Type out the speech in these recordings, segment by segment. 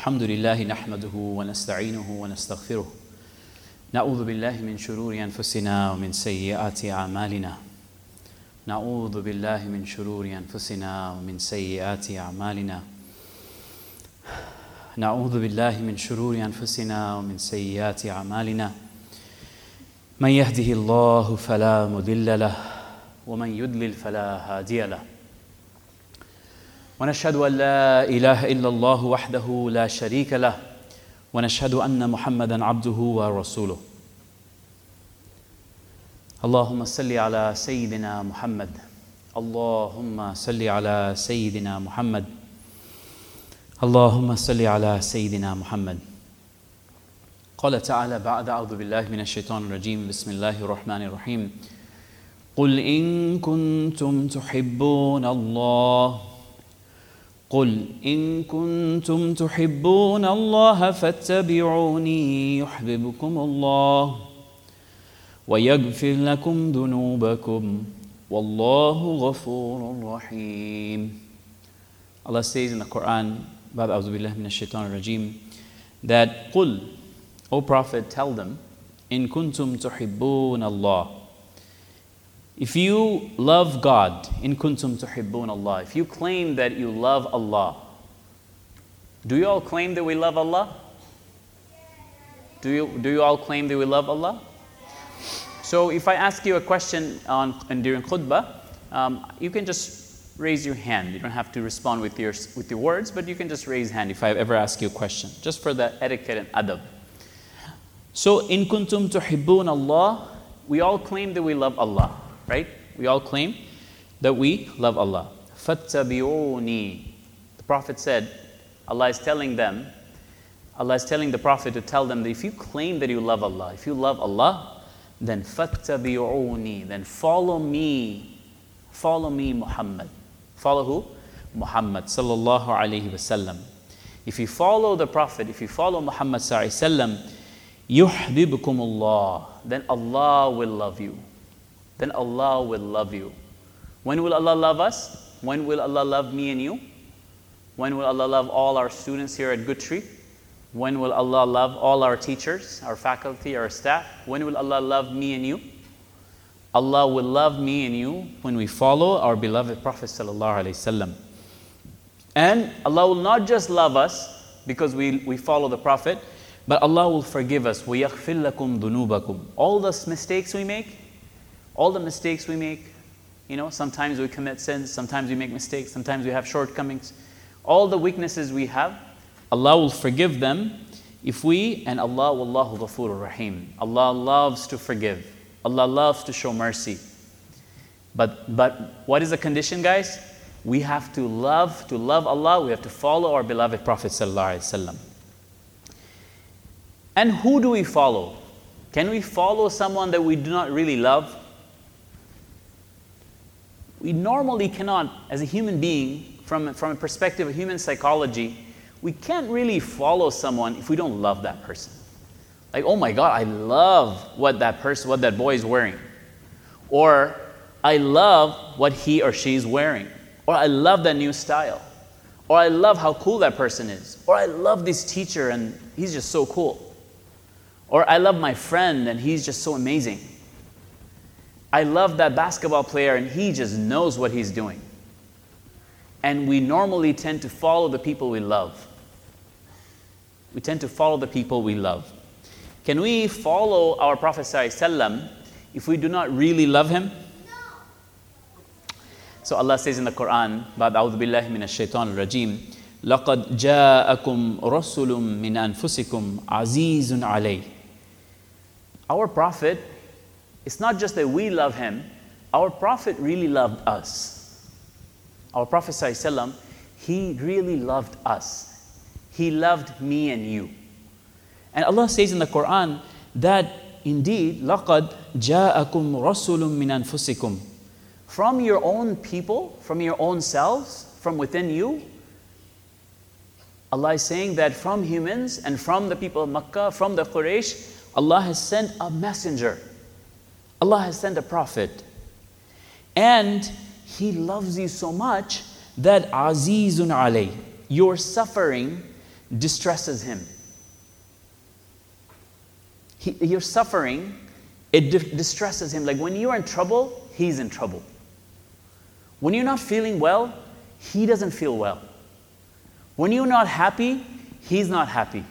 الحمد لله نحمده ونستعينه ونستغفره. نعوذ بالله من شرور أنفسنا ومن سيئات أعمالنا. نعوذ بالله من شرور أنفسنا ومن سيئات أعمالنا. نعوذ بالله من شرور أنفسنا ومن سيئات أعمالنا. من يهده الله فلا مضل له ومن يضلل فلا هادي له. ونشهد أن لا إله إلا الله وحده لا شريك له ونشهد أن محمدا عبده ورسوله. اللهم صل على سيدنا محمد. اللهم صل على سيدنا محمد. اللهم صل على سيدنا محمد. قال تعالى بعد أعوذ بالله من الشيطان الرجيم. بسم الله الرحمن الرحيم. قل إن كنتم تحبون الله قل إن كنتم تحبون الله فاتبعوني يحببكم الله ويغفر لكم ذنوبكم والله غفور رحيم. Allah says in the Quran بعد أعوذ بالله من الشيطان الرجيم that قل O Prophet tell them إن كنتم تحبون الله If you love God, in kuntum tuhibbun Allah, if you claim that you love Allah, do you all claim that we love Allah? Do you, do you all claim that we love Allah? So if I ask you a question on, and during khutbah, um, you can just raise your hand. You don't have to respond with your, with your words, but you can just raise hand if I ever ask you a question, just for the etiquette and adab. So in kuntum tuhibbun Allah, we all claim that we love Allah right? We all claim that we love Allah. Fattabi'uni. The Prophet said, Allah is telling them, Allah is telling the Prophet to tell them that if you claim that you love Allah, if you love Allah, then fattabi'uni, then follow me. Follow me, Muhammad. Follow who? Muhammad sallallahu alayhi wasallam. If you follow the Prophet, if you follow Muhammad sallallahu alayhi wasallam, yuhibbukumullah, then Allah will love you then Allah will love you. When will Allah love us? When will Allah love me and you? When will Allah love all our students here at Good Tree? When will Allah love all our teachers, our faculty, our staff? When will Allah love me and you? Allah will love me and you when we follow our beloved Prophet And Allah will not just love us because we, we follow the Prophet, but Allah will forgive us. All the mistakes we make, all the mistakes we make, you know, sometimes we commit sins, sometimes we make mistakes, sometimes we have shortcomings. All the weaknesses we have, Allah will forgive them if we, and Allah wallahu ghafurur rahim. Allah loves to forgive. Allah loves to show mercy. But, but what is the condition, guys? We have to love, to love Allah, we have to follow our beloved Prophet sallallahu alaihi wasallam. And who do we follow? Can we follow someone that we do not really love? We normally cannot, as a human being, from, from a perspective of human psychology, we can't really follow someone if we don't love that person. Like, oh my God, I love what that person, what that boy is wearing. Or I love what he or she is wearing. Or I love that new style. Or I love how cool that person is. Or I love this teacher and he's just so cool. Or I love my friend and he's just so amazing. I love that basketball player and he just knows what he's doing. And we normally tend to follow the people we love. We tend to follow the people we love. Can we follow our Prophet ﷺ if we do not really love him? So Allah says in the Quran, بعد أعوذ بالله من الشيطان الرجيم لقد جاءكم رسول من أنفسكم عزيز عليه Our Prophet it's not just that we love him, our Prophet really loved us. Our Prophet, ﷺ, he really loved us. He loved me and you. And Allah says in the Quran that indeed, لَقَدْ جَاءَكُمْ رَسُولٌ مِّنْ أَنفُسِكُمْ From your own people, from your own selves, from within you, Allah is saying that from humans and from the people of Makkah, from the Quraysh, Allah has sent a messenger. Allah has sent a prophet. And He loves you so much that Azizun alay, your suffering distresses him. He, your suffering, it di- distresses him. Like when you're in trouble, he's in trouble. When you're not feeling well, he doesn't feel well. When you're not happy, he's not happy.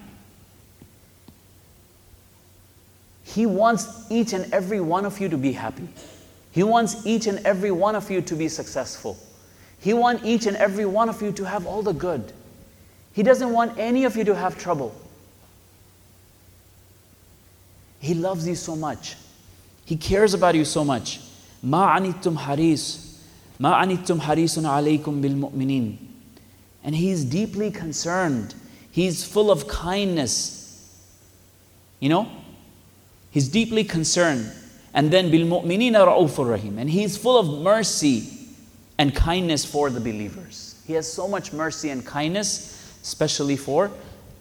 He wants each and every one of you to be happy. He wants each and every one of you to be successful. He wants each and every one of you to have all the good. He doesn't want any of you to have trouble. He loves you so much. He cares about you so much. ما عنتم حريص ما عنتم حريص عليكم بالمؤمنين and he's deeply concerned he's full of kindness you know He's deeply concerned. And then bil mu'minina ra'ufur rahim. And he's full of mercy and kindness for the believers. He has so much mercy and kindness, especially for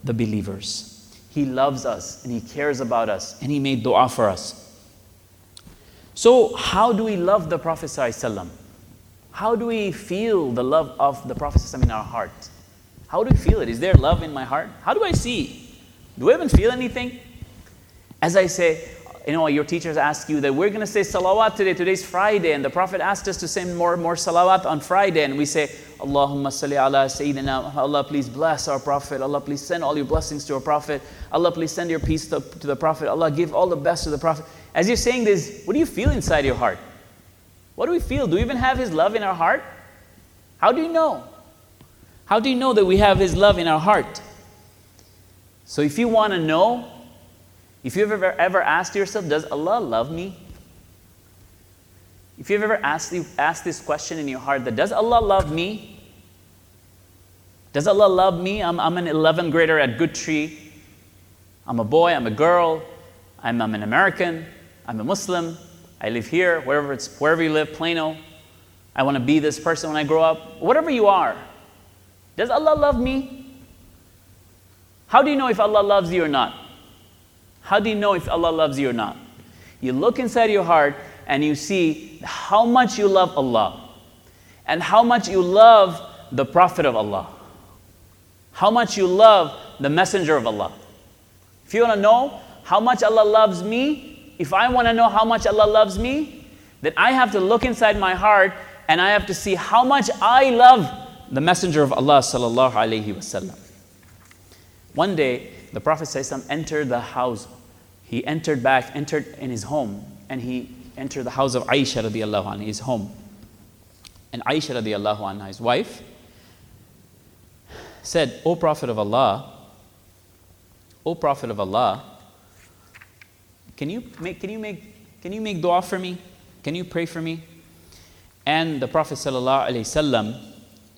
the believers. He loves us and he cares about us and he made dua for us. So, how do we love the Prophet? ﷺ? How do we feel the love of the Prophet ﷺ in our heart? How do we feel it? Is there love in my heart? How do I see? Do I even feel anything? As I say, you know, your teachers ask you that we're going to say salawat today. Today's Friday, and the Prophet asked us to say more more salawat on Friday, and we say, Allahumma salli ala Sayyidina. Allah, please bless our Prophet. Allah, please send all your blessings to our Prophet. Allah, please send your peace to, to the Prophet. Allah, give all the best to the Prophet. As you're saying this, what do you feel inside your heart? What do we feel? Do we even have His love in our heart? How do you know? How do you know that we have His love in our heart? So if you want to know if you've ever, ever asked yourself, does Allah love me? If you've ever asked, asked this question in your heart, that does Allah love me? Does Allah love me? I'm, I'm an 11th grader at Good Tree. I'm a boy, I'm a girl, I'm, I'm an American, I'm a Muslim, I live here, wherever, it's, wherever you live, Plano. I want to be this person when I grow up. Whatever you are, does Allah love me? How do you know if Allah loves you or not? How do you know if Allah loves you or not? You look inside your heart and you see how much you love Allah and how much you love the Prophet of Allah, how much you love the Messenger of Allah. If you want to know how much Allah loves me, if I want to know how much Allah loves me, then I have to look inside my heart and I have to see how much I love the Messenger of Allah sallallahu alaihi wasallam. One day, the Prophet entered the house he entered back, entered in his home, and he entered the house of Aisha radiallahu anha, his home. And Aisha radiallahu anha, his wife, said, O Prophet of Allah, O Prophet of Allah, can you make, can you make, can you make dua for me? Can you pray for me? And the Prophet sallallahu alaihi wasallam,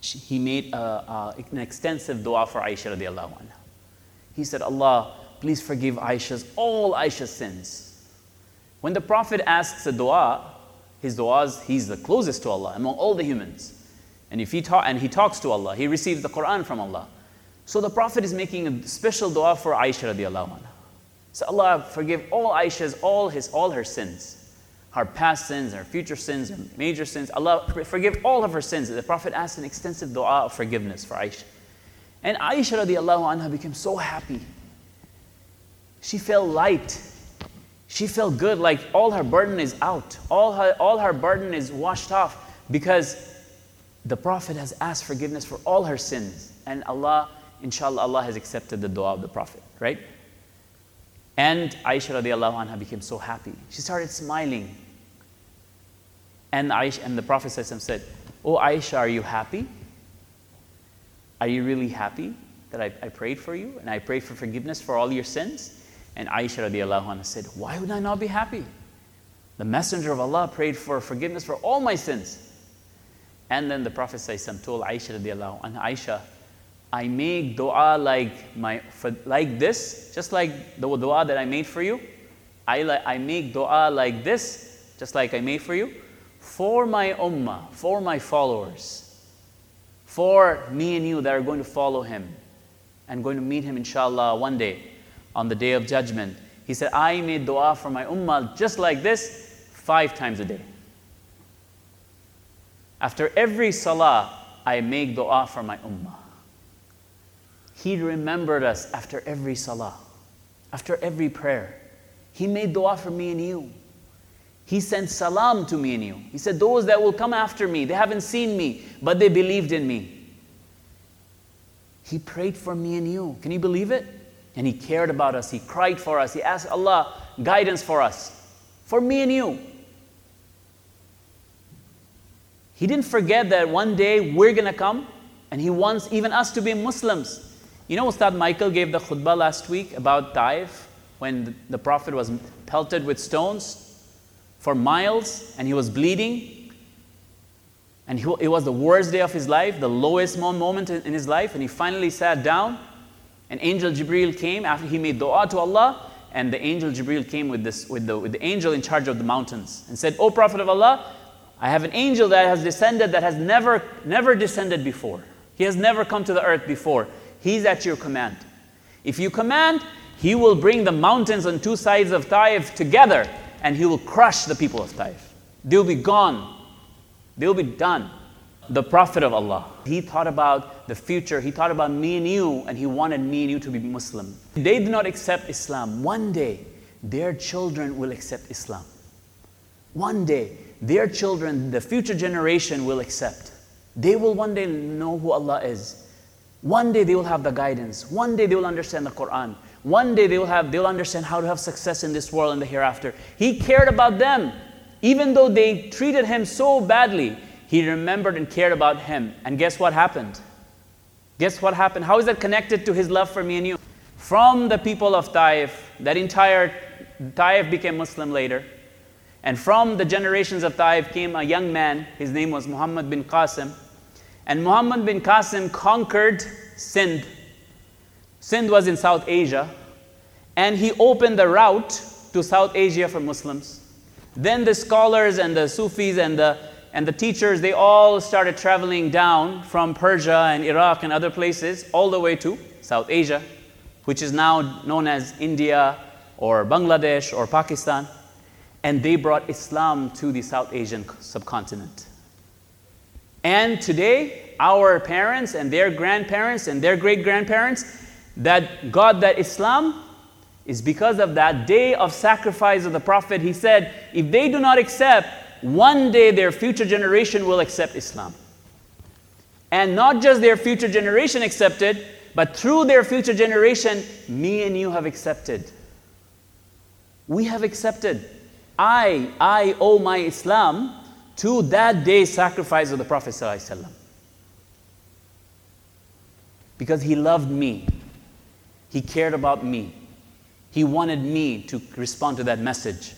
he made a, a, an extensive dua for Aisha radiallahu anha. He said, Allah, please forgive Aisha's, all Aisha's sins. When the Prophet asks a dua, his duas, he's the closest to Allah among all the humans. And if he ta- and he talks to Allah, he receives the Quran from Allah. So the Prophet is making a special dua for Aisha radiallahu anha. So Allah forgive all Aisha's, all his, all her sins. Her past sins, her future sins, her major sins. Allah forgive all of her sins. The Prophet asked an extensive dua of forgiveness for Aisha. And Aisha radiallahu anha became so happy. She felt light. She felt good, like all her burden is out. All her, all her burden is washed off because the Prophet has asked forgiveness for all her sins. And Allah, inshallah, Allah has accepted the dua of the Prophet, right? And Aisha radiallahu anha became so happy. She started smiling. And, Aisha, and the Prophet said, Oh Aisha, are you happy? Are you really happy that I, I prayed for you and I prayed for forgiveness for all your sins? And Aisha radiallahu anha said, Why would I not be happy? The Messenger of Allah prayed for forgiveness for all my sins. And then the Prophet told Aisha radiallahu anha, Aisha, I make dua like, my, for, like this, just like the dua that I made for you. I, I make dua like this, just like I made for you, for my ummah, for my followers, for me and you that are going to follow him and going to meet him inshallah one day on the day of judgment. He said, I made dua for my ummah just like this five times a day. After every salah, I make dua for my ummah. He remembered us after every salah, after every prayer. He made dua for me and you. He sent salam to me and you. He said, Those that will come after me, they haven't seen me, but they believed in me. He prayed for me and you. Can you believe it? And He cared about us. He cried for us. He asked Allah guidance for us, for me and you. He didn't forget that one day we're going to come and He wants even us to be Muslims. You know, Ustad Michael gave the khutbah last week about Taif when the Prophet was pelted with stones for miles and he was bleeding. And he, it was the worst day of his life, the lowest moment in his life. And he finally sat down. And angel Jibril came after he made dua to Allah. And the angel Jibril came with, this, with, the, with the angel in charge of the mountains and said, O Prophet of Allah, I have an angel that has descended that has never, never descended before. He has never come to the earth before. He's at your command. If you command, he will bring the mountains on two sides of Taif together and he will crush the people of Taif. They'll be gone. They'll be done. The Prophet of Allah, he thought about the future. He thought about me and you, and he wanted me and you to be Muslim. They did not accept Islam. One day, their children will accept Islam. One day, their children, the future generation, will accept. They will one day know who Allah is. One day they will have the guidance. One day they will understand the Quran. One day they will have they'll understand how to have success in this world and the hereafter. He cared about them. Even though they treated him so badly, he remembered and cared about him. And guess what happened? Guess what happened? How is that connected to his love for me and you? From the people of Taif, that entire Taif became Muslim later. And from the generations of Taif came a young man, his name was Muhammad bin Qasim. And Muhammad bin Qasim conquered Sindh. Sindh was in South Asia. And he opened the route to South Asia for Muslims. Then the scholars and the Sufis and the, and the teachers, they all started traveling down from Persia and Iraq and other places all the way to South Asia, which is now known as India or Bangladesh or Pakistan and they brought Islam to the South Asian subcontinent. And today, our parents and their grandparents and their great grandparents that God, that Islam is because of that day of sacrifice of the Prophet. He said, if they do not accept, one day their future generation will accept Islam. And not just their future generation accepted, but through their future generation, me and you have accepted. We have accepted. I, I owe my Islam to that day's sacrifice of the Prophet. Because he loved me. He cared about me. He wanted me to respond to that message.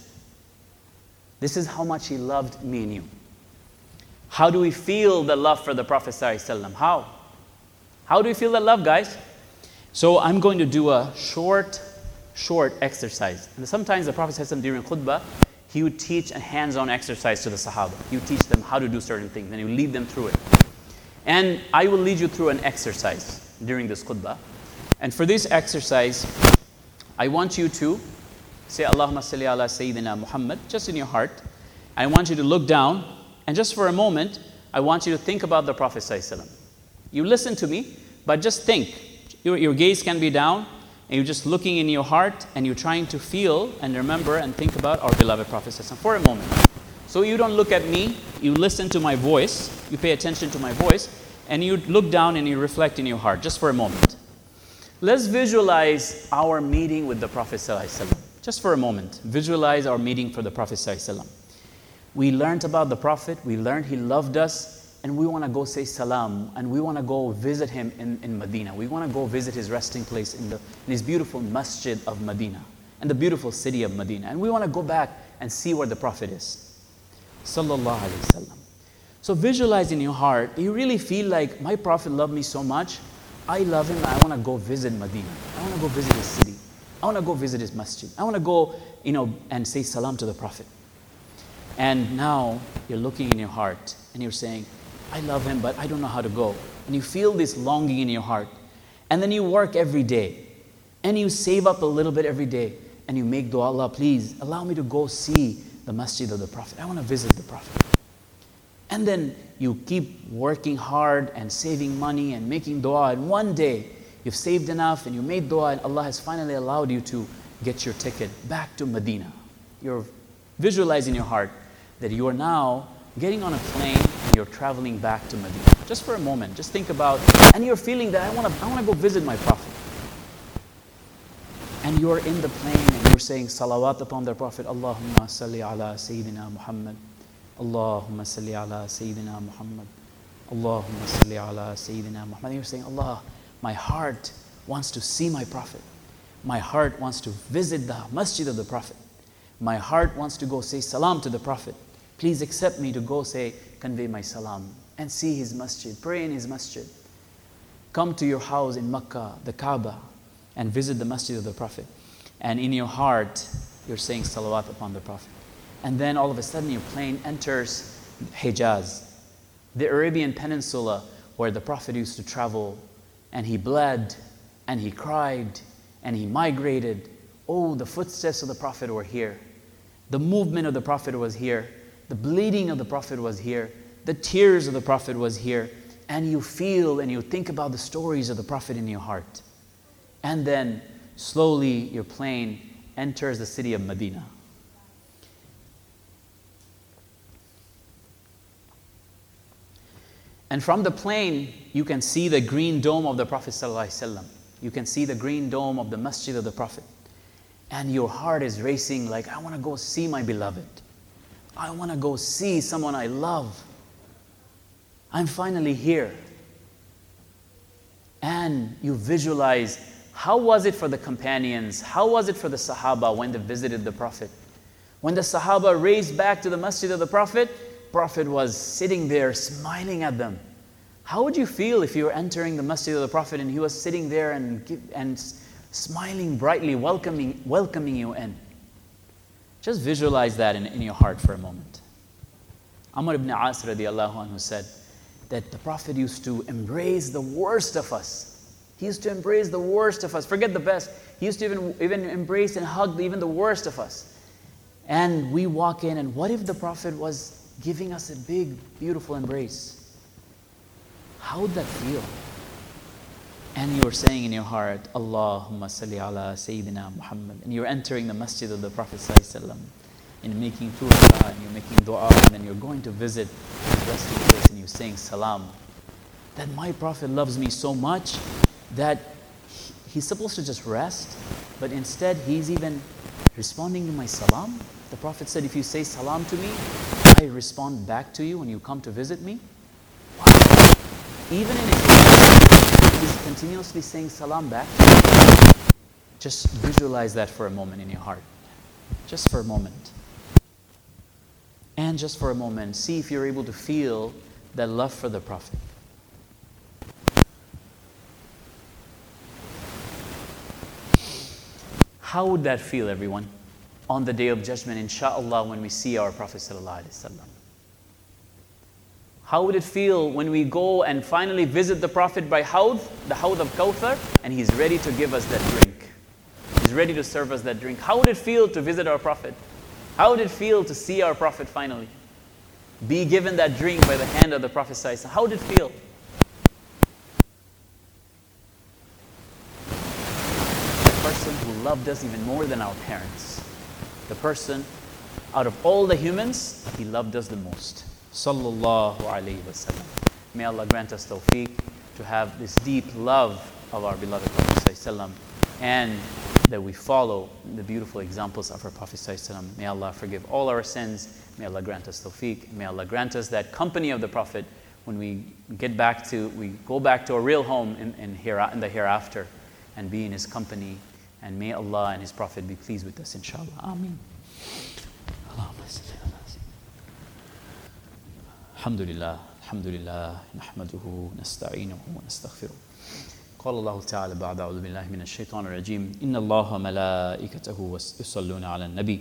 This is how much he loved me and you. How do we feel the love for the Prophet? How? How do we feel that love, guys? So I'm going to do a short, short exercise. And sometimes the Prophet during khutbah, he would teach a hands on exercise to the Sahaba. He would teach them how to do certain things, and he would lead them through it. And I will lead you through an exercise during this khutbah. And for this exercise, I want you to say Allahumma salli ala Sayyidina Muhammad just in your heart. I want you to look down, and just for a moment, I want you to think about the Prophet. You listen to me, but just think. Your, your gaze can be down, and you're just looking in your heart and you're trying to feel and remember and think about our beloved Prophet for a moment. So you don't look at me, you listen to my voice, you pay attention to my voice, and you look down and you reflect in your heart just for a moment. Let's visualize our meeting with the Prophet. Just for a moment, visualize our meeting for the Prophet. We learned about the Prophet, we learned he loved us, and we want to go say salam and we want to go visit him in, in Medina. We want to go visit his resting place in, the, in his beautiful masjid of Medina and the beautiful city of Medina. And we want to go back and see where the Prophet is. Sallallahu Alaihi Wasallam. So visualize in your heart, you really feel like my Prophet loved me so much? I love him I want to go visit Medina. I want to go visit his city. I want to go visit his masjid. I want to go, you know, and say salam to the Prophet. And now you're looking in your heart and you're saying, I love him, but I don't know how to go. And you feel this longing in your heart. And then you work every day. And you save up a little bit every day. And you make dua, Allah, please allow me to go see the masjid of the Prophet. I want to visit the Prophet. And then you keep working hard and saving money and making dua. And one day you've saved enough and you made dua and Allah has finally allowed you to get your ticket back to Medina. You're visualizing your heart that you are now getting on a plane and you're traveling back to Medina. Just for a moment, just think about, and you're feeling that I want to I wanna go visit my Prophet. And you're in the plane and you're saying salawat upon the Prophet, Allahumma salli ala Sayyidina Muhammad. Allahumma salli ala Sayyidina Muhammad. Allahumma salli ala Sayyidina Muhammad. And you're saying, Allah, my heart wants to see my Prophet. My heart wants to visit the masjid of the Prophet. My heart wants to go say salam to the Prophet. Please accept me to go say, convey my salam and see his masjid, pray in his masjid. Come to your house in Makkah, the Kaaba, and visit the masjid of the Prophet. And in your heart, you're saying salawat upon the Prophet. And then all of a sudden, your plane enters Hijaz, the Arabian Peninsula where the Prophet used to travel, and he bled, and he cried, and he migrated. Oh, the footsteps of the Prophet were here. The movement of the Prophet was here. The bleeding of the Prophet was here. The tears of the Prophet was here. And you feel and you think about the stories of the Prophet in your heart. And then slowly your plane enters the city of Medina. And from the plane, you can see the green dome of the Prophet. You can see the green dome of the masjid of the Prophet. And your heart is racing like, I want to go see my beloved. I want to go see someone I love. I'm finally here. And you visualize how was it for the companions? How was it for the Sahaba when they visited the Prophet? When the Sahaba raced back to the masjid of the Prophet, Prophet was sitting there smiling at them. How would you feel if you were entering the masjid of the Prophet and he was sitting there and, and smiling brightly, welcoming, welcoming you in? Just visualize that in, in your heart for a moment. Amr ibn As anhu said that the Prophet used to embrace the worst of us. He used to embrace the worst of us. Forget the best. He used to even, even embrace and hug even the worst of us. And we walk in, and what if the Prophet was giving us a big, beautiful embrace. How would that feel? And you were saying in your heart, Allahumma salli ala Sayyidina Muhammad. And you're entering the masjid of the Prophet Sallallahu and making turqa and you're making dua and then you're going to visit his resting place and you're saying salam. That my Prophet loves me so much that he's supposed to just rest, but instead he's even responding to my salam. The Prophet said, If you say salam to me, I respond back to you when you come to visit me? Wow. Even in he's continuously saying salam back Just visualize that for a moment in your heart. Just for a moment. And just for a moment, see if you're able to feel that love for the Prophet. How would that feel, everyone? On the day of judgment, inshallah, when we see our Prophet. How would it feel when we go and finally visit the Prophet by Hawd, the Hawd of Kawthar, and he's ready to give us that drink? He's ready to serve us that drink. How would it feel to visit our Prophet? How would it feel to see our Prophet finally? Be given that drink by the hand of the Prophet. How would it feel? The person who loved us even more than our parents the person out of all the humans, he loved us the most. Sallallahu alayhi wasallam. May Allah grant us tawfiq to have this deep love of our beloved Prophet sallam, and that we follow the beautiful examples of our Prophet sallam. May Allah forgive all our sins. May Allah grant us tawfiq. May Allah grant us that company of the Prophet when we get back to, we go back to our real home in, in, here, in the hereafter and be in his company and may Allah and His Prophet be pleased with us, inshallah. Ameen. الحمد لله الحمد لله نحمده نستعينه ونستغفره قال الله تعالى بعد أعوذ بالله من الشيطان الرجيم إن الله وملائكته يصلون على النبي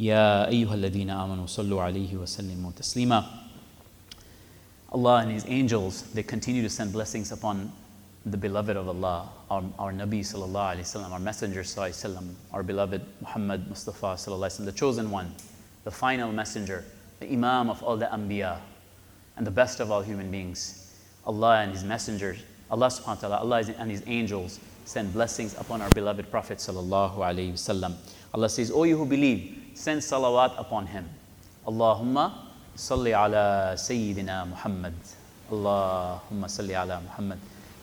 يا أيها الذين آمنوا صلوا عليه وسلموا تسليما Allah and His angels, they continue to send blessings upon the beloved of Allah, our, our Nabi sallallahu alayhi wasallam, our Messenger sallallahu alayhi our beloved Muhammad Mustafa sallallahu alayhi the chosen one, the final messenger, the Imam of all the Anbiya, and the best of all human beings. Allah and His messengers Allah subhanahu wa ta'ala, Allah and His angels send blessings upon our beloved Prophet sallallahu alayhi wasallam. Allah says, O you who believe, send salawat upon him. Allahumma salli ala Sayyidina Muhammad. Allahumma salli ala Muhammad.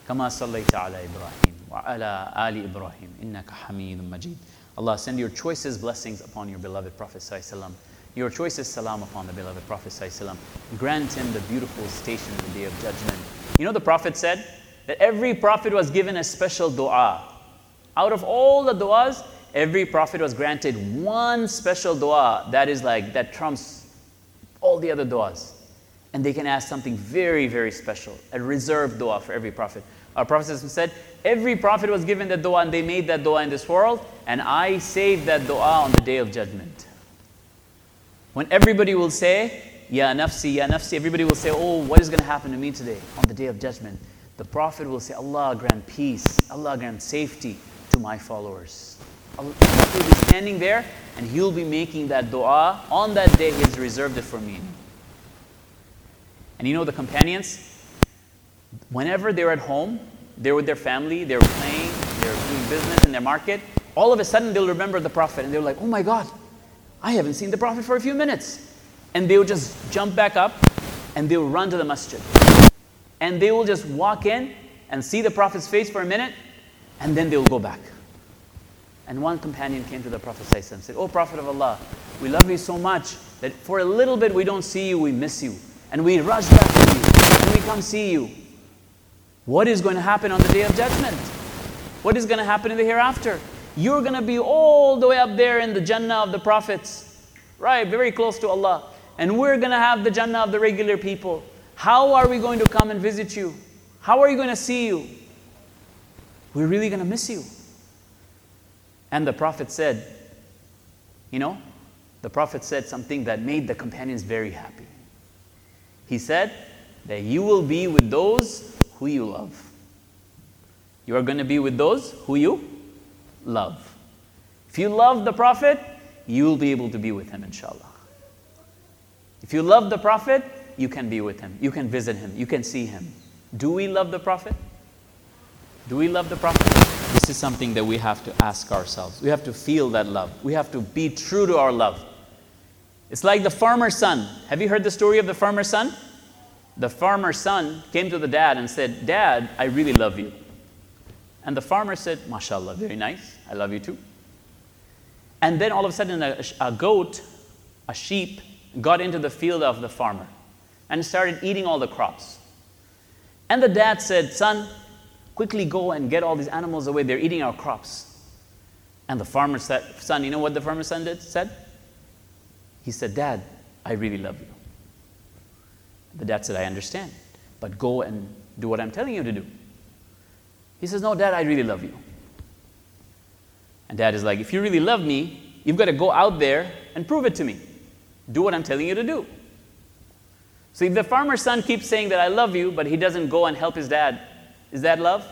كما صليت على إبراهيم وعلى آل إبراهيم إنك حميد مجيد Allah send your choicest blessings upon your beloved Prophet sallallahu your choicest salam upon the beloved Prophet sallallahu grant him the beautiful station in the day of judgment you know the Prophet said that every prophet was given a special dua out of all the duas every prophet was granted one special dua that is like that trumps all the other duas and they can ask something very very special a reserved dua for every prophet our Prophet said, Every prophet was given that dua and they made that dua in this world, and I saved that dua on the day of judgment. When everybody will say, Ya nafsi, Ya nafsi, everybody will say, Oh, what is going to happen to me today on the day of judgment? The Prophet will say, Allah grant peace, Allah grant safety to my followers. Allah will be standing there and He'll be making that dua. On that day, He has reserved it for me. And you know the companions? Whenever they're at home, they're with their family, they're playing, they're doing business in their market, all of a sudden they'll remember the Prophet and they're like, oh my God, I haven't seen the Prophet for a few minutes. And they'll just jump back up and they'll run to the masjid. And they will just walk in and see the Prophet's face for a minute and then they'll go back. And one companion came to the Prophet and said, Oh Prophet of Allah, we love you so much that for a little bit we don't see you, we miss you. And we rush back to you and we come see you. What is going to happen on the day of judgment? What is going to happen in the hereafter? You're going to be all the way up there in the Jannah of the prophets, right? Very close to Allah. And we're going to have the Jannah of the regular people. How are we going to come and visit you? How are you going to see you? We're really going to miss you. And the Prophet said, you know, the Prophet said something that made the companions very happy. He said that you will be with those who you love. You are going to be with those who you love. If you love the Prophet, you will be able to be with him, inshallah. If you love the Prophet, you can be with him. You can visit him. You can see him. Do we love the Prophet? Do we love the Prophet? This is something that we have to ask ourselves. We have to feel that love. We have to be true to our love. It's like the farmer's son. Have you heard the story of the farmer's son? The farmer's son came to the dad and said, Dad, I really love you. And the farmer said, MashaAllah, very nice. I love you too. And then all of a sudden, a, a goat, a sheep, got into the field of the farmer and started eating all the crops. And the dad said, Son, quickly go and get all these animals away. They're eating our crops. And the farmer said, Son, you know what the farmer's son did, said? He said, Dad, I really love you. The dad said, I understand, but go and do what I'm telling you to do. He says, No, dad, I really love you. And dad is like, If you really love me, you've got to go out there and prove it to me. Do what I'm telling you to do. So if the farmer's son keeps saying that I love you, but he doesn't go and help his dad, is that love?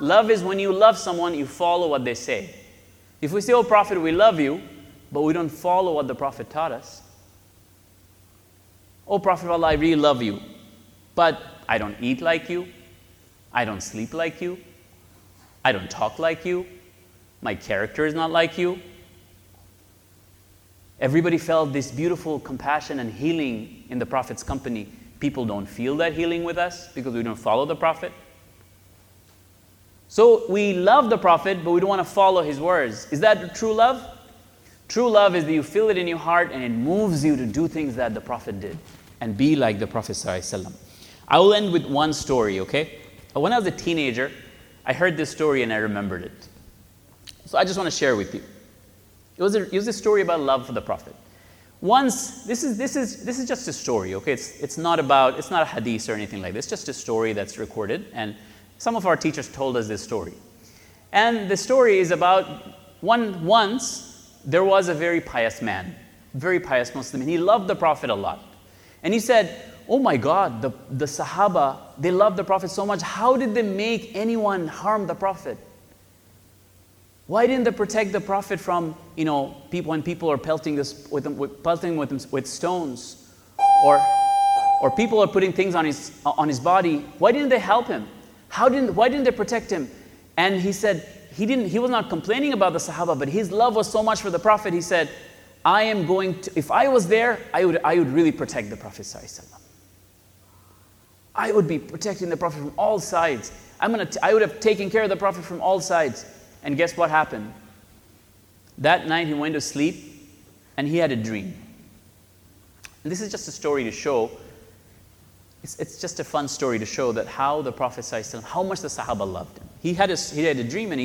No. Love is when you love someone, you follow what they say. If we say, Oh, Prophet, we love you, but we don't follow what the Prophet taught us, Oh, Prophet of Allah, I really love you, but I don't eat like you, I don't sleep like you, I don't talk like you, my character is not like you. Everybody felt this beautiful compassion and healing in the Prophet's company. People don't feel that healing with us because we don't follow the Prophet. So we love the Prophet, but we don't want to follow his words. Is that true love? True love is that you feel it in your heart and it moves you to do things that the Prophet did and be like the Prophet. I will end with one story, okay? When I was a teenager, I heard this story and I remembered it. So I just want to share with you. It was a, it was a story about love for the Prophet. Once, this is, this is, this is just a story, okay? It's, it's not about, it's not a hadith or anything like this, it's just a story that's recorded. And some of our teachers told us this story. And the story is about one, once there was a very pious man, very pious Muslim, and he loved the Prophet a lot. And he said, Oh my God, the, the Sahaba, they loved the Prophet so much. How did they make anyone harm the Prophet? Why didn't they protect the Prophet from, you know, people when people are pelting, this, with, them, with, pelting with, them, with stones? Or, or people are putting things on his, on his body. Why didn't they help him? How didn't, why didn't they protect him? And he said, he, didn't, he was not complaining about the Sahaba, but his love was so much for the Prophet, he said, I am going to, if I was there, I would, I would really protect the Prophet. I would be protecting the Prophet from all sides. I'm gonna t- I would have taken care of the Prophet from all sides. And guess what happened? That night he went to sleep and he had a dream. And this is just a story to show, it's, it's just a fun story to show that how the Prophet, how much the Sahaba loved him. He had a, he had a dream and he